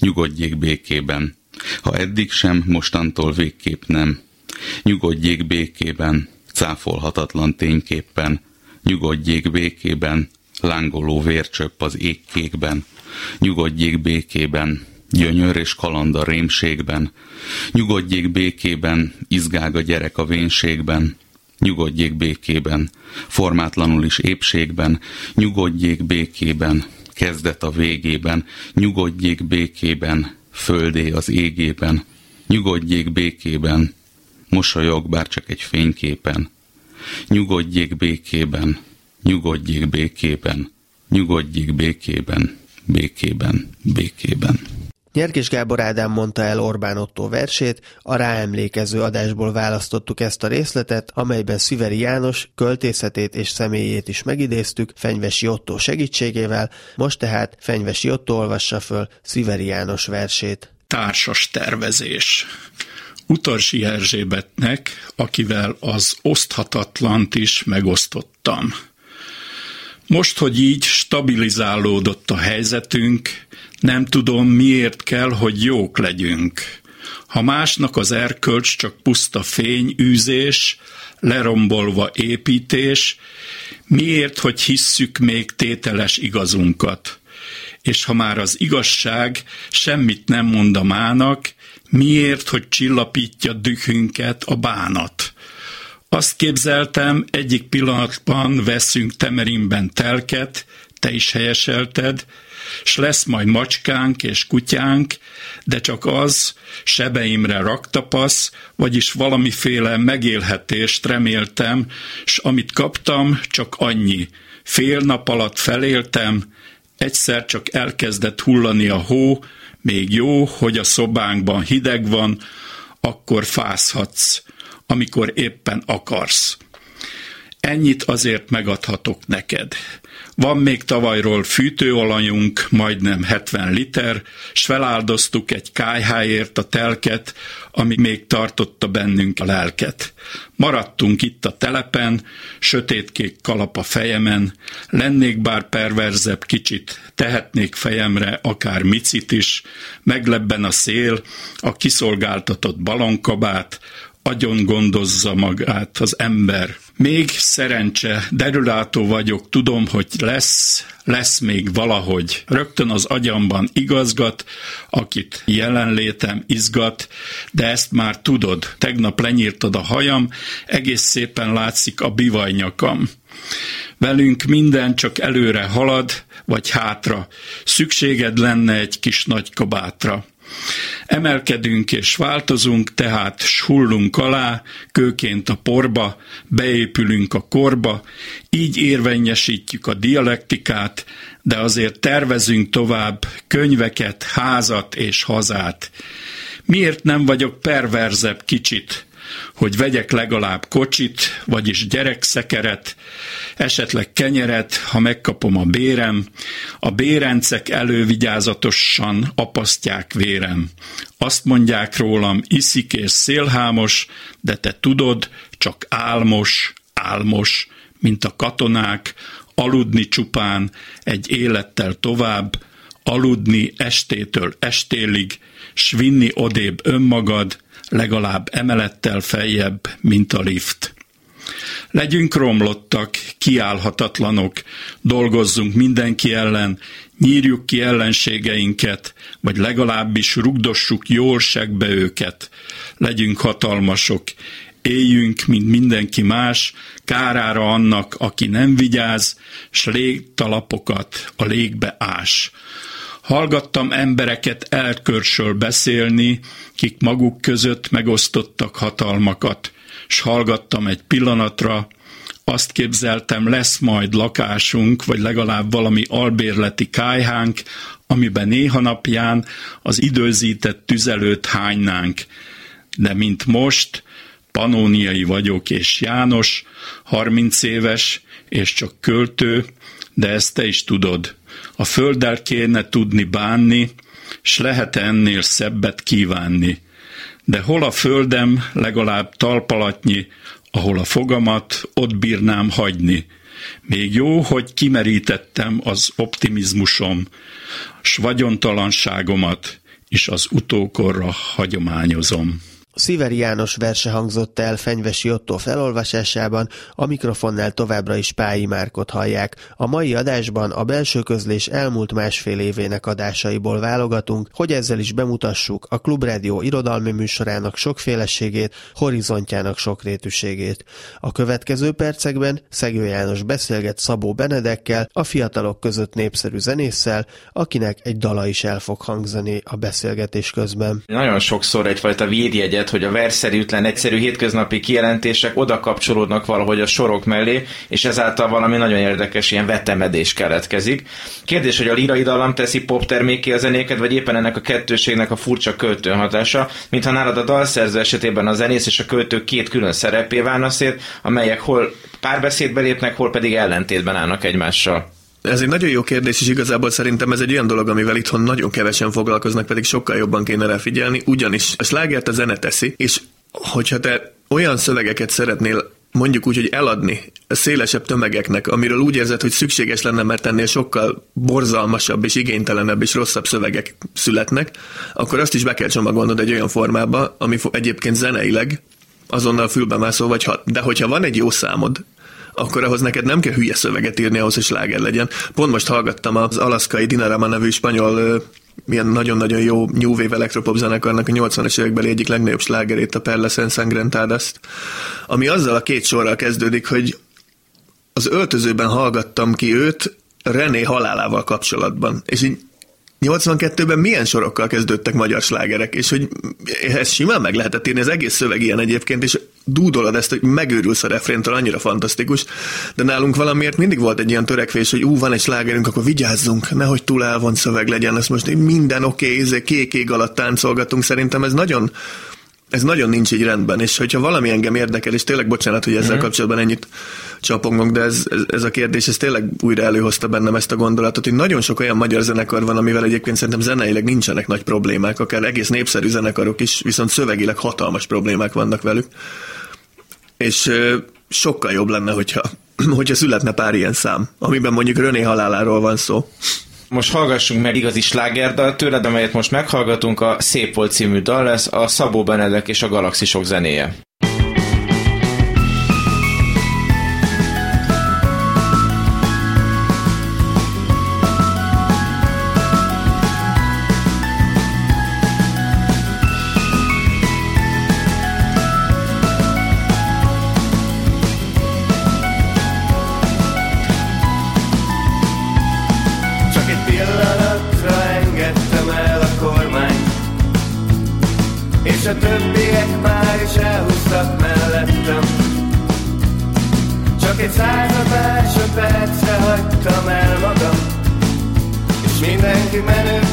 Nyugodjék békében. Ha eddig sem, mostantól végképp nem. Nyugodjék békében, cáfolhatatlan tényképpen. Nyugodjék békében, lángoló vércsöpp az égkékben. Nyugodjék békében, gyönyör és kaland a rémségben. Nyugodjék békében, izgág a gyerek a vénségben nyugodjék békében, formátlanul is épségben, nyugodjék békében, kezdet a végében, nyugodjék békében, földé az égében, nyugodjék békében, mosolyog bár csak egy fényképen, nyugodjék békében, nyugodjék békében, nyugodjék békében, békében, békében. Nyerkis Gábor Ádám mondta el Orbán Otto versét, a ráemlékező adásból választottuk ezt a részletet, amelyben Sziveri János költészetét és személyét is megidéztük Fenyvesi Otto segítségével, most tehát Fenyvesi Otto olvassa föl Sziveri János versét. Társas tervezés. Utarsi Erzsébetnek, akivel az oszthatatlant is megosztottam. Most, hogy így stabilizálódott a helyzetünk, nem tudom, miért kell, hogy jók legyünk. Ha másnak az erkölcs csak puszta fényűzés, lerombolva építés, miért, hogy hisszük még tételes igazunkat? És ha már az igazság semmit nem mond a mának, miért, hogy csillapítja dühünket a bánat? Azt képzeltem, egyik pillanatban veszünk Temerinben telket, te is helyeselted, s lesz majd macskánk és kutyánk, de csak az sebeimre raktapasz, vagyis valamiféle megélhetést reméltem, s amit kaptam, csak annyi. Fél nap alatt feléltem, egyszer csak elkezdett hullani a hó, még jó, hogy a szobánkban hideg van, akkor fázhatsz, amikor éppen akarsz. Ennyit azért megadhatok neked. Van még tavalyról fűtőolajunk, majdnem 70 liter, s feláldoztuk egy kájháért a telket, ami még tartotta bennünk a lelket. Maradtunk itt a telepen, sötétkék kalap a fejemen, lennék bár perverzebb kicsit, tehetnék fejemre akár micit is, meglebben a szél, a kiszolgáltatott balonkabát, agyon gondozza magát az ember. Még szerencse, derülátó vagyok, tudom, hogy lesz, lesz még valahogy. Rögtön az agyamban igazgat, akit jelenlétem izgat, de ezt már tudod. Tegnap lenyírtad a hajam, egész szépen látszik a bivajnyakam. Velünk minden csak előre halad, vagy hátra. Szükséged lenne egy kis nagy kabátra. Emelkedünk és változunk, tehát hullunk alá, kőként a porba, beépülünk a korba, így érvényesítjük a dialektikát, de azért tervezünk tovább könyveket, házat és hazát. Miért nem vagyok perverzebb kicsit? Hogy vegyek legalább kocsit, vagyis gyerekszekeret, esetleg kenyeret, ha megkapom a bérem. A bérencek elővigyázatosan apasztják vérem. Azt mondják rólam, iszik és szélhámos, de te tudod, csak álmos, álmos, mint a katonák, aludni csupán egy élettel tovább, aludni estétől estélig, s vinni odébb önmagad, legalább emelettel feljebb, mint a lift. Legyünk romlottak, kiállhatatlanok, dolgozzunk mindenki ellen, nyírjuk ki ellenségeinket, vagy legalábbis rugdossuk jól segbe őket. Legyünk hatalmasok, éljünk, mint mindenki más, kárára annak, aki nem vigyáz, s légtalapokat a légbe ás. Hallgattam embereket elkörsöl beszélni, kik maguk között megosztottak hatalmakat, s hallgattam egy pillanatra, azt képzeltem, lesz majd lakásunk, vagy legalább valami albérleti kájhánk, amiben néha napján az időzített tüzelőt hánynánk. De mint most, panóniai vagyok és János, 30 éves, és csak költő, de ezt te is tudod. A földdel kéne tudni bánni, s lehet ennél szebbet kívánni. De hol a földem legalább talpalatnyi, ahol a fogamat ott bírnám hagyni. Még jó, hogy kimerítettem az optimizmusom, s vagyontalanságomat, és az utókorra hagyományozom. Sziveri János verse hangzott el Fenyvesi Otto felolvasásában, a mikrofonnál továbbra is Pályi Márkot hallják. A mai adásban a belső közlés elmúlt másfél évének adásaiból válogatunk, hogy ezzel is bemutassuk a Klubrádió irodalmi műsorának sokféleségét, horizontjának sokrétűségét. A következő percekben Szegő János beszélget Szabó Benedekkel, a fiatalok között népszerű zenésszel, akinek egy dala is el fog hangzani a beszélgetés közben. Nagyon sokszor egyfajta védjegyet hogy a verszerűtlen, egyszerű hétköznapi kijelentések oda kapcsolódnak valahogy a sorok mellé, és ezáltal valami nagyon érdekes ilyen vetemedés keletkezik. Kérdés, hogy a lírai dallam teszi pop terméké a zenéket, vagy éppen ennek a kettőségnek a furcsa költő hatása, mintha nálad a dalszerző esetében a zenész és a költő két külön szerepé válna szét, amelyek hol párbeszédbe lépnek, hol pedig ellentétben állnak egymással. Ez egy nagyon jó kérdés, és igazából szerintem ez egy olyan dolog, amivel itthon nagyon kevesen foglalkoznak, pedig sokkal jobban kéne rá figyelni, ugyanis a slágert a zene teszi, és hogyha te olyan szövegeket szeretnél mondjuk úgy, hogy eladni szélesebb tömegeknek, amiről úgy érzed, hogy szükséges lenne, mert ennél sokkal borzalmasabb és igénytelenebb és rosszabb szövegek születnek, akkor azt is be kell csomagolnod egy olyan formába, ami egyébként zeneileg azonnal fülbemászó vagy hat. De hogyha van egy jó számod, akkor ahhoz neked nem kell hülye szöveget írni ahhoz, hogy sláger legyen. Pont most hallgattam az alaszkai Dinarama nevű spanyol milyen nagyon-nagyon jó New Wave Electropop zenekarnak a 80-as évekbeli egyik legnagyobb slágerét, a Perla Ensangrentadas, ami azzal a két sorral kezdődik, hogy az öltözőben hallgattam ki őt René halálával kapcsolatban, és így 82-ben milyen sorokkal kezdődtek magyar slágerek, és hogy ezt simán meg lehetett írni, az egész szöveg ilyen egyébként, és dúdolod ezt, hogy megőrülsz a refréntől, annyira fantasztikus, de nálunk valamiért mindig volt egy ilyen törekvés, hogy ú, van egy slágerünk, akkor vigyázzunk, nehogy túl elvont szöveg legyen, ezt most minden oké, okay, izé, kék ég alatt táncolgatunk, szerintem ez nagyon ez nagyon nincs így rendben, és hogyha valami engem érdekel, és tényleg bocsánat, hogy ezzel mm. kapcsolatban ennyit csapongok, de ez, ez, ez a kérdés, ez tényleg újra előhozta bennem ezt a gondolatot, hogy nagyon sok olyan magyar zenekar van, amivel egyébként szerintem zeneileg nincsenek nagy problémák, akár egész népszerű zenekarok is, viszont szövegileg hatalmas problémák vannak velük. És sokkal jobb lenne, hogyha, hogyha születne pár ilyen szám, amiben mondjuk René haláláról van szó. Most hallgassunk meg igazi slágerdal tőled, amelyet most meghallgatunk, a Szép volt című dal lesz, a Szabó Benedek és a Galaxisok zenéje.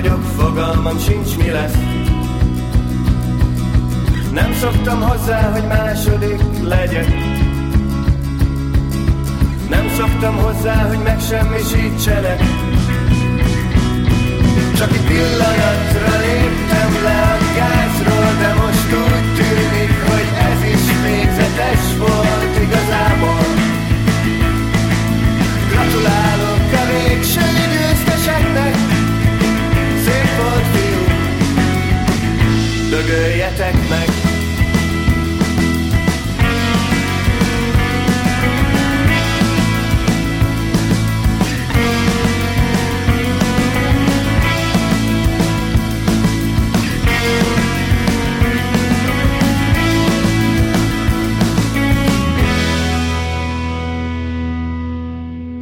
vagyok, fogalmam sincs mi lesz. Nem szoktam hozzá, hogy második legyek. Nem szoktam hozzá, hogy megsemmisítselek. Csak egy pillanatra léptem le a gázról De most úgy tűnik, hogy ez is végzetes volt igazából. Gratulálok a végső Dögöljetek meg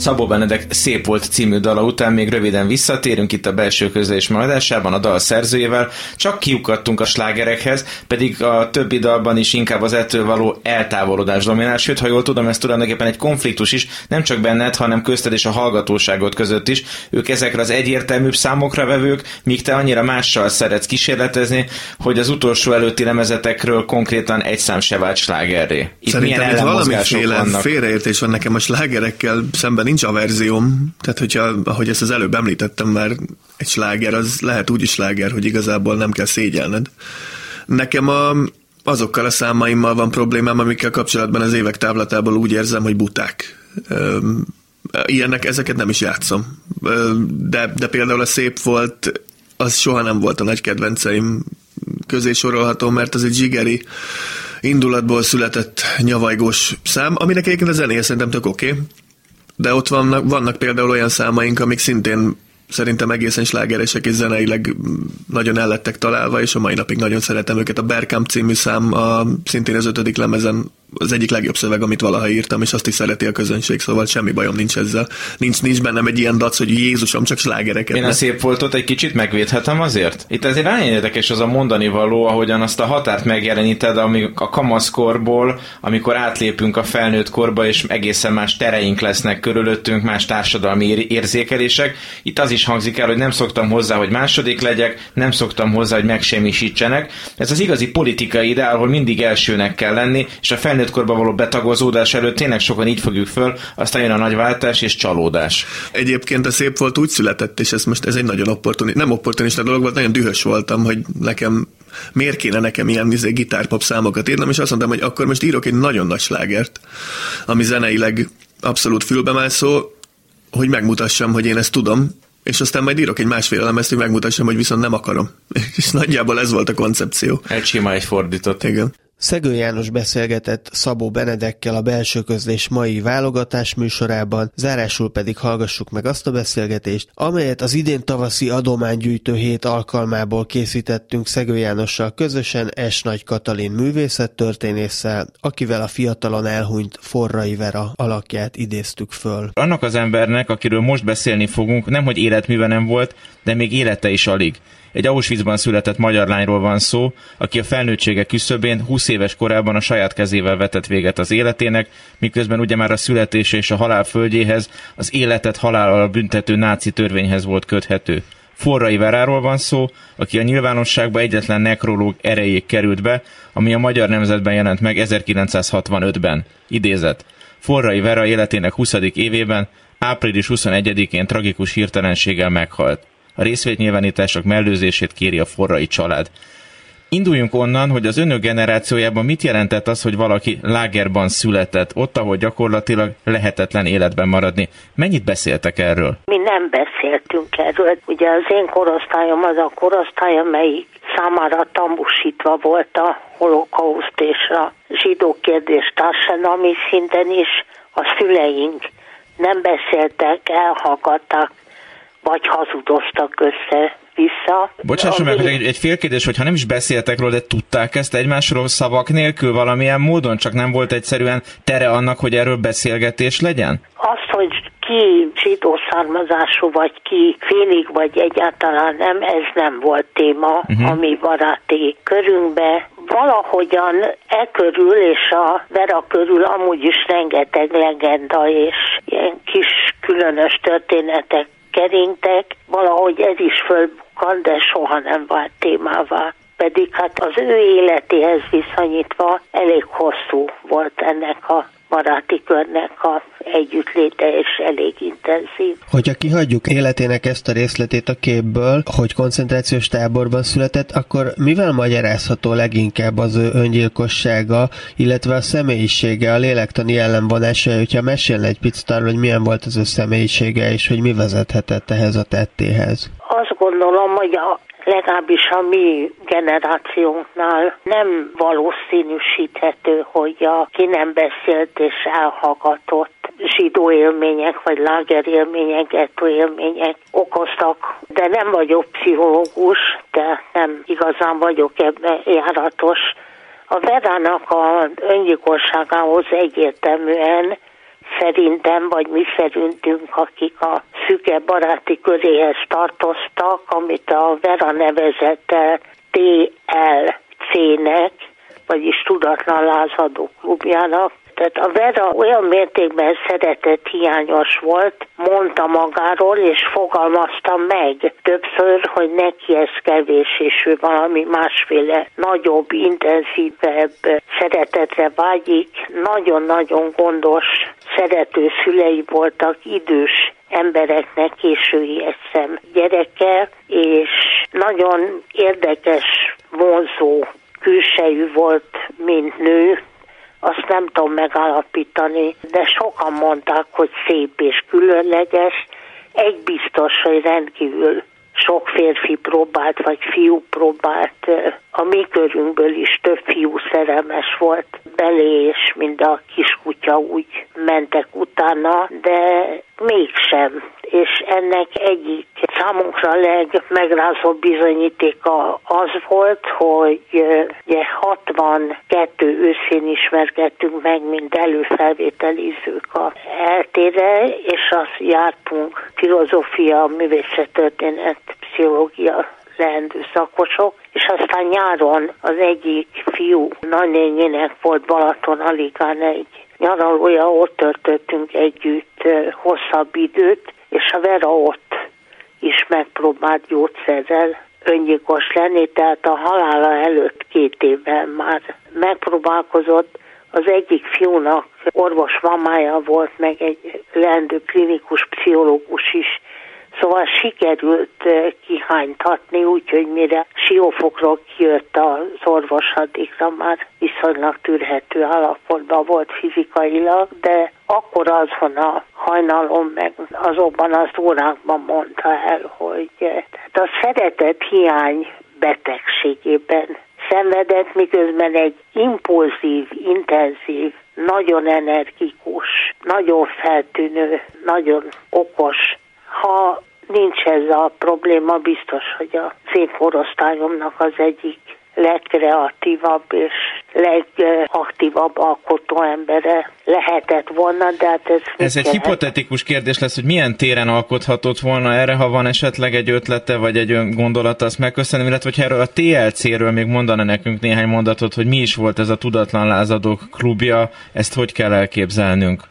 Szabó Benedek Szép volt című dala után még röviden visszatérünk itt a belső közlés maradásában a dal szerzőjével, csak kiukadtunk a slágerekhez, pedig a többi dalban is inkább az ettől való eltávolodás dominál, sőt, ha jól tudom, ez tulajdonképpen egy konfliktus is, nem csak benned, hanem közted és a hallgatóságot között is. Ők ezekre az egyértelműbb számokra vevők, míg te annyira mással szeretsz kísérletezni, hogy az utolsó előtti lemezetekről konkrétan egy szám se vált slágerré. Itt Szerintem milyen itt valamiféle vannak? félreértés van nekem a slágerekkel szemben nincs averzióm, tehát hogyha, ahogy ezt az előbb említettem már, egy sláger az lehet úgy is sláger, hogy igazából nem kell szégyelned. Nekem a, azokkal a számaimmal van problémám, amikkel kapcsolatban az évek távlatából úgy érzem, hogy buták. Öm, Ilyenek, ezeket nem is játszom. Öm, De, de például a szép volt, az soha nem volt a nagy kedvenceim közé sorolható, mert az egy zsigeri indulatból született nyavajgós szám, aminek egyébként a zenéje szerintem tök oké, okay, de ott vannak, vannak például olyan számaink, amik szintén szerintem egészen slágeresek és zeneileg nagyon ellettek találva, és a mai napig nagyon szeretem őket. A Berkamp című szám a, szintén az ötödik lemezen az egyik legjobb szöveg, amit valaha írtam, és azt is szereti a közönség, szóval semmi bajom nincs ezzel. Nincs, nincs bennem egy ilyen dac, hogy Jézusom, csak slágereket. Én a szép voltot egy kicsit megvédhetem azért? Itt azért nagyon érdekes az a mondani való, ahogyan azt a határt megjeleníted, ami a kamaszkorból, amikor átlépünk a felnőtt korba, és egészen más tereink lesznek körülöttünk, más társadalmi ér- érzékelések. Itt az is hangzik el, hogy nem szoktam hozzá, hogy második legyek, nem szoktam hozzá, hogy megsemmisítsenek. Ez az igazi politikai ideál, ahol mindig elsőnek kell lenni, és a felnőtt korba való betagozódás előtt tényleg sokan így fogjuk föl, aztán jön a nagy váltás és csalódás. Egyébként a szép volt úgy született, és ez most ez egy nagyon opportunista, nem opportunista dolog volt, nagyon dühös voltam, hogy nekem miért kéne nekem ilyen izé, gitárpop számokat írnom, és azt mondtam, hogy akkor most írok egy nagyon nagy slágert, ami zeneileg abszolút fülbemászó, hogy megmutassam, hogy én ezt tudom, és aztán majd írok egy másfél lemezt, hogy megmutassam, hogy viszont nem akarom. És nagyjából ez volt a koncepció. Egy sima, egy fordított. Igen. Szegő János beszélgetett Szabó Benedekkel a belső közlés mai válogatás műsorában, zárásul pedig hallgassuk meg azt a beszélgetést, amelyet az idén tavaszi adománygyűjtő hét alkalmából készítettünk Szegő Jánossal közösen S. Nagy Katalin művészettörténésszel, akivel a fiatalon elhunyt Forrai Vera alakját idéztük föl. Annak az embernek, akiről most beszélni fogunk, nemhogy életműve nem volt, de még élete is alig. Egy Auschwitzban született magyar lányról van szó, aki a felnőttsége küszöbén 20 20 éves korában a saját kezével vetett véget az életének, miközben ugye már a születése és a halál földjéhez az életet halállal büntető náci törvényhez volt köthető. Forrai Veráról van szó, aki a nyilvánosságba egyetlen nekrológ erejéig került be, ami a Magyar Nemzetben jelent meg 1965-ben. Idézet. Forrai Vera életének 20. évében, április 21-én tragikus hirtelenséggel meghalt. A részvétnyilvánítások mellőzését kéri a forrai család. Induljunk onnan, hogy az önök generációjában mit jelentett az, hogy valaki lágerban született, ott, ahol gyakorlatilag lehetetlen életben maradni. Mennyit beszéltek erről? Mi nem beszéltünk erről. Ugye az én korosztályom az a korosztály, amelyik számára tambusítva volt a holokauszt és a zsidó kérdés társadalmi szinten is. A szüleink nem beszéltek, elhallgatták, vagy hazudoztak össze vissza. Bocsásson meg, egy, egy fél kérdés, hogyha nem is beszéltek róla, de tudták ezt egymásról szavak nélkül valamilyen módon, csak nem volt egyszerűen tere annak, hogy erről beszélgetés legyen? Azt, hogy ki zsidó származású, vagy ki félig, vagy egyáltalán nem, ez nem volt téma uh-huh. a mi baráti körünkbe. Valahogyan e körül és a Vera körül amúgy is rengeteg legenda és ilyen kis különös történetek keringtek, valahogy ez is fölbukkan, de soha nem vált témává. Pedig hát az ő életéhez viszonyítva elég hosszú volt ennek a baráti körnek a együttléte és elég intenzív. Hogyha kihagyjuk életének ezt a részletét a képből, hogy koncentrációs táborban született, akkor mivel magyarázható leginkább az ő öngyilkossága, illetve a személyisége, a lélektani ellenvonása, hogyha mesélne egy picit arról, hogy milyen volt az ő személyisége, és hogy mi vezethetett ehhez a tettéhez? Gondolom, hogy a legalábbis a mi generációnknál nem valószínűsíthető, hogy a ki nem beszélt és elhallgatott zsidó élmények, vagy láger élmények, gettó élmények okoztak, de nem vagyok pszichológus, de nem igazán vagyok ebben járatos. A Verának a öngyilkosságához egyértelműen szerintem, vagy mi szerintünk, akik a szüke baráti köréhez tartoztak, amit a Vera nevezett TLC-nek, vagyis Tudatlan Lázadó klubjának, tehát a Vera olyan mértékben szeretett hiányos volt, mondta magáról, és fogalmazta meg többször, hogy neki ez kevés, és ő valami másféle nagyobb, intenzívebb szeretetre vágyik. Nagyon-nagyon gondos, szerető szülei voltak, idős embereknek késői eszem gyereke, és nagyon érdekes, vonzó külsejű volt, mint nő, azt nem tudom megállapítani, de sokan mondták, hogy szép és különleges. Egy biztos, hogy rendkívül sok férfi próbált, vagy fiú próbált. A mi körünkből is több fiú szerelmes volt belé, és mind a kiskutya úgy mentek utána, de mégsem. És ennek egyik számunkra legmegrázóbb bizonyítéka az volt, hogy ugye 62 őszén ismerkedtünk meg, mint előfelvételizők a eltére, és azt jártunk filozófia, művészettörténet, pszichológia leendő szakosok, és aztán nyáron az egyik fiú nagynényének volt Balaton Aligán egy nyaralója, ott töltöttünk együtt hosszabb időt, és a Vera ott is megpróbált gyógyszerrel öngyilkos lenni, tehát a halála előtt két évvel már megpróbálkozott. Az egyik fiúnak orvos mamája volt, meg egy leendő klinikus pszichológus is, Szóval sikerült eh, kihánytatni, úgyhogy mire siófokról kijött az orvos, addigra már viszonylag tűrhető állapotban volt fizikailag, de akkor azon a hajnalon, meg azokban az órákban mondta el, hogy eh, tehát a szeretet hiány betegségében szenvedett, miközben egy impulzív, intenzív, nagyon energikus, nagyon feltűnő, nagyon okos ha nincs ez a probléma, biztos, hogy a korosztályomnak az egyik legkreatívabb és legaktívabb alkotó embere lehetett volna, de hát ez... Ez egy hipotetikus kérdés lesz, hogy milyen téren alkothatott volna erre, ha van esetleg egy ötlete, vagy egy gondolata, azt megköszönöm, illetve hogy erről a TLC-ről még mondana nekünk néhány mondatot, hogy mi is volt ez a Tudatlan Lázadók klubja, ezt hogy kell elképzelnünk?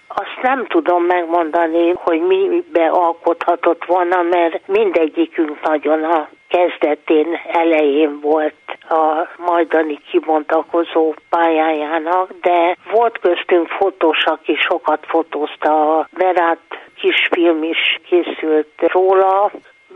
Nem tudom megmondani, hogy mi bealkothatott volna, mert mindegyikünk nagyon a kezdetén, elején volt a majdani kibontakozó pályájának, de volt köztünk fotós, aki sokat fotózta. A Verát kisfilm is készült róla,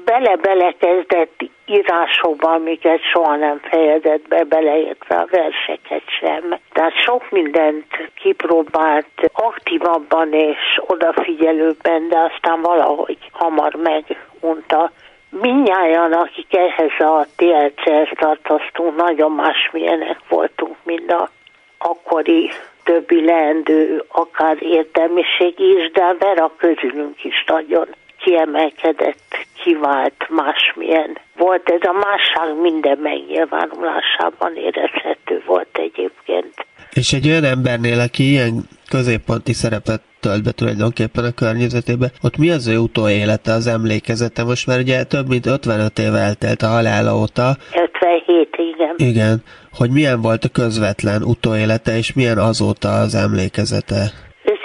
bele-bele kezdett írásokba, amiket soha nem fejezett be, beleértve a verseket sem. Tehát sok mindent kipróbált aktívabban és odafigyelőbben, de aztán valahogy hamar megunta. Minnyáján, akik ehhez a TLC-hez tartoztunk, nagyon másmilyenek voltunk, mint a akkori többi leendő, akár értelmiség is, de Vera közülünk is nagyon kiemelkedett, kivált, másmilyen volt. Ez a másság minden megnyilvánulásában érezhető volt egyébként. És egy olyan embernél, aki ilyen középponti szerepet tölt be tulajdonképpen a környezetébe, ott mi az ő utóélete, az emlékezete? Most már ugye több mint 55 év eltelt a halála óta. 57, igen. Igen. Hogy milyen volt a közvetlen utóélete, és milyen azóta az emlékezete?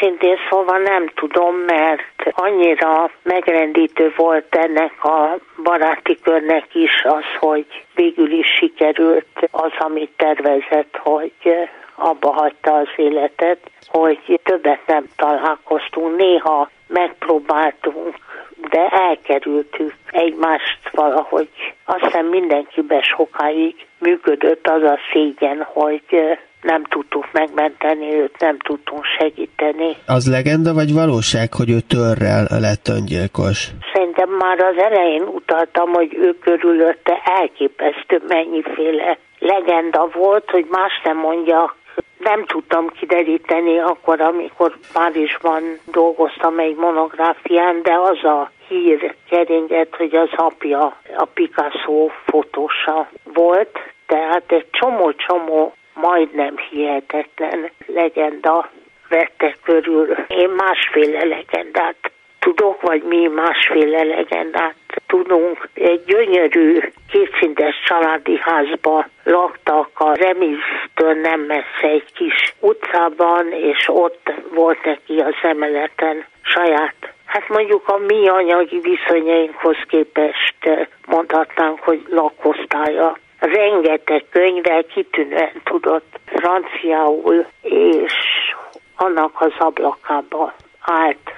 Őszintén szóval nem tudom, mert annyira megrendítő volt ennek a baráti körnek is az, hogy végül is sikerült az, amit tervezett, hogy abba hagyta az életet, hogy többet nem találkoztunk. Néha megpróbáltunk, de elkerültük egymást valahogy. Azt hiszem mindenkiben sokáig működött az a szégyen, hogy nem tudtuk megmenteni őt, nem tudtunk segíteni. Az legenda vagy valóság, hogy ő törrel lett öngyilkos? Szerintem már az elején utaltam, hogy ő körülötte elképesztő mennyiféle legenda volt, hogy más nem mondja, nem tudtam kideríteni akkor, amikor Párizsban dolgoztam egy monográfián, de az a hír keringett, hogy az apja a Picasso fotósa volt, tehát egy csomó-csomó majdnem hihetetlen legenda vette körül. Én másféle legendát tudok, vagy mi másféle legendát tudunk. Egy gyönyörű kétszintes családi házba laktak a remiztől nem messze egy kis utcában, és ott volt neki az emeleten saját Hát mondjuk a mi anyagi viszonyainkhoz képest mondhatnánk, hogy lakosztálya rengeteg könyvvel kitűnően tudott franciául, és annak az ablakába állt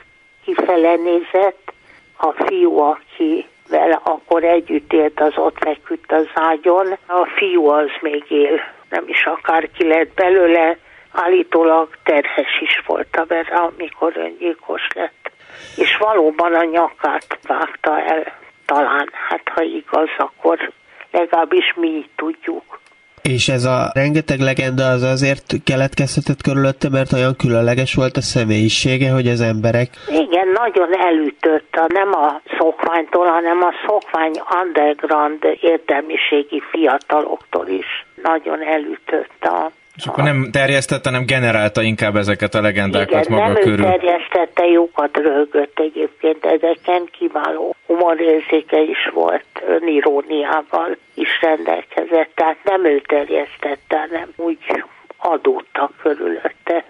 kifele nézett, a fiú, aki vele akkor együtt élt, az ott feküdt az ágyon. A fiú az még él, nem is akárki lett belőle, állítólag terhes is volt a vele, amikor öngyilkos lett. És valóban a nyakát vágta el, talán, hát ha igaz, akkor legalábbis mi tudjuk. És ez a rengeteg legenda az azért keletkezhetett körülötte, mert olyan különleges volt a személyisége, hogy az emberek... Igen, nagyon elütött, nem a szokványtól, hanem a szokvány underground értelmiségi fiataloktól is nagyon elütött a és akkor nem terjesztette, hanem generálta inkább ezeket a legendákat Igen, maga nem körül. ő terjesztette, jókat rögött egyébként ezeken, kiváló humorérzéke is volt, öniróniával is rendelkezett, tehát nem ő terjesztette, hanem úgy adódtak körülötte.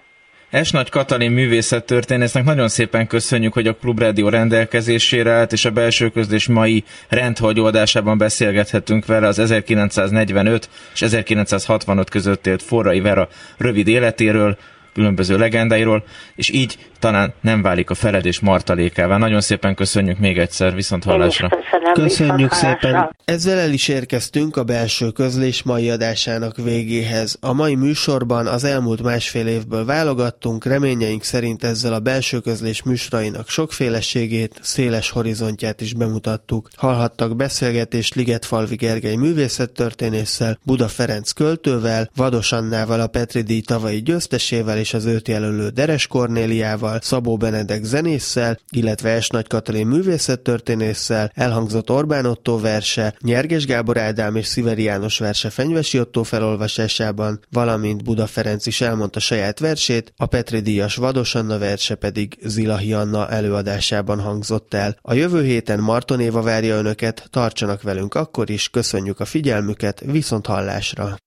Es Nagy Katalin művészettörténésznek nagyon szépen köszönjük, hogy a Klubrádió rendelkezésére állt, és a belső közlés mai rendhagyó adásában beszélgethetünk vele az 1945 és 1965 között élt Forrai Vera rövid életéről, különböző legendáiról, és így talán nem válik a feledés martalékává. Nagyon szépen köszönjük még egyszer, viszont hallásra. Köszönjük szépen! Ezzel el is érkeztünk a belső közlés mai adásának végéhez. A mai műsorban az elmúlt másfél évből válogattunk, reményeink szerint ezzel a belső közlés műsorainak sokféleségét, széles horizontját is bemutattuk. Hallhattak beszélgetést Ligetfalvi Gergely művészettörténésszel, Buda Ferenc költővel, Vados Annával a Petri díj tavalyi győztesével és az őt jelölő Deres Kornéliával, Szabó Benedek zenésszel, illetve S. Nagy Katalin művészettörténésszel, elhangzott Orbán Otto verse, Nyerges Gábor Ádám és Sziveri János verse Fenyvesi Otto felolvasásában, valamint Buda Ferenc is elmondta saját versét, a Petri Díjas Vados Anna verse pedig Zilahi Anna előadásában hangzott el. A jövő héten Marton Éva várja önöket, tartsanak velünk akkor is, köszönjük a figyelmüket, viszont hallásra!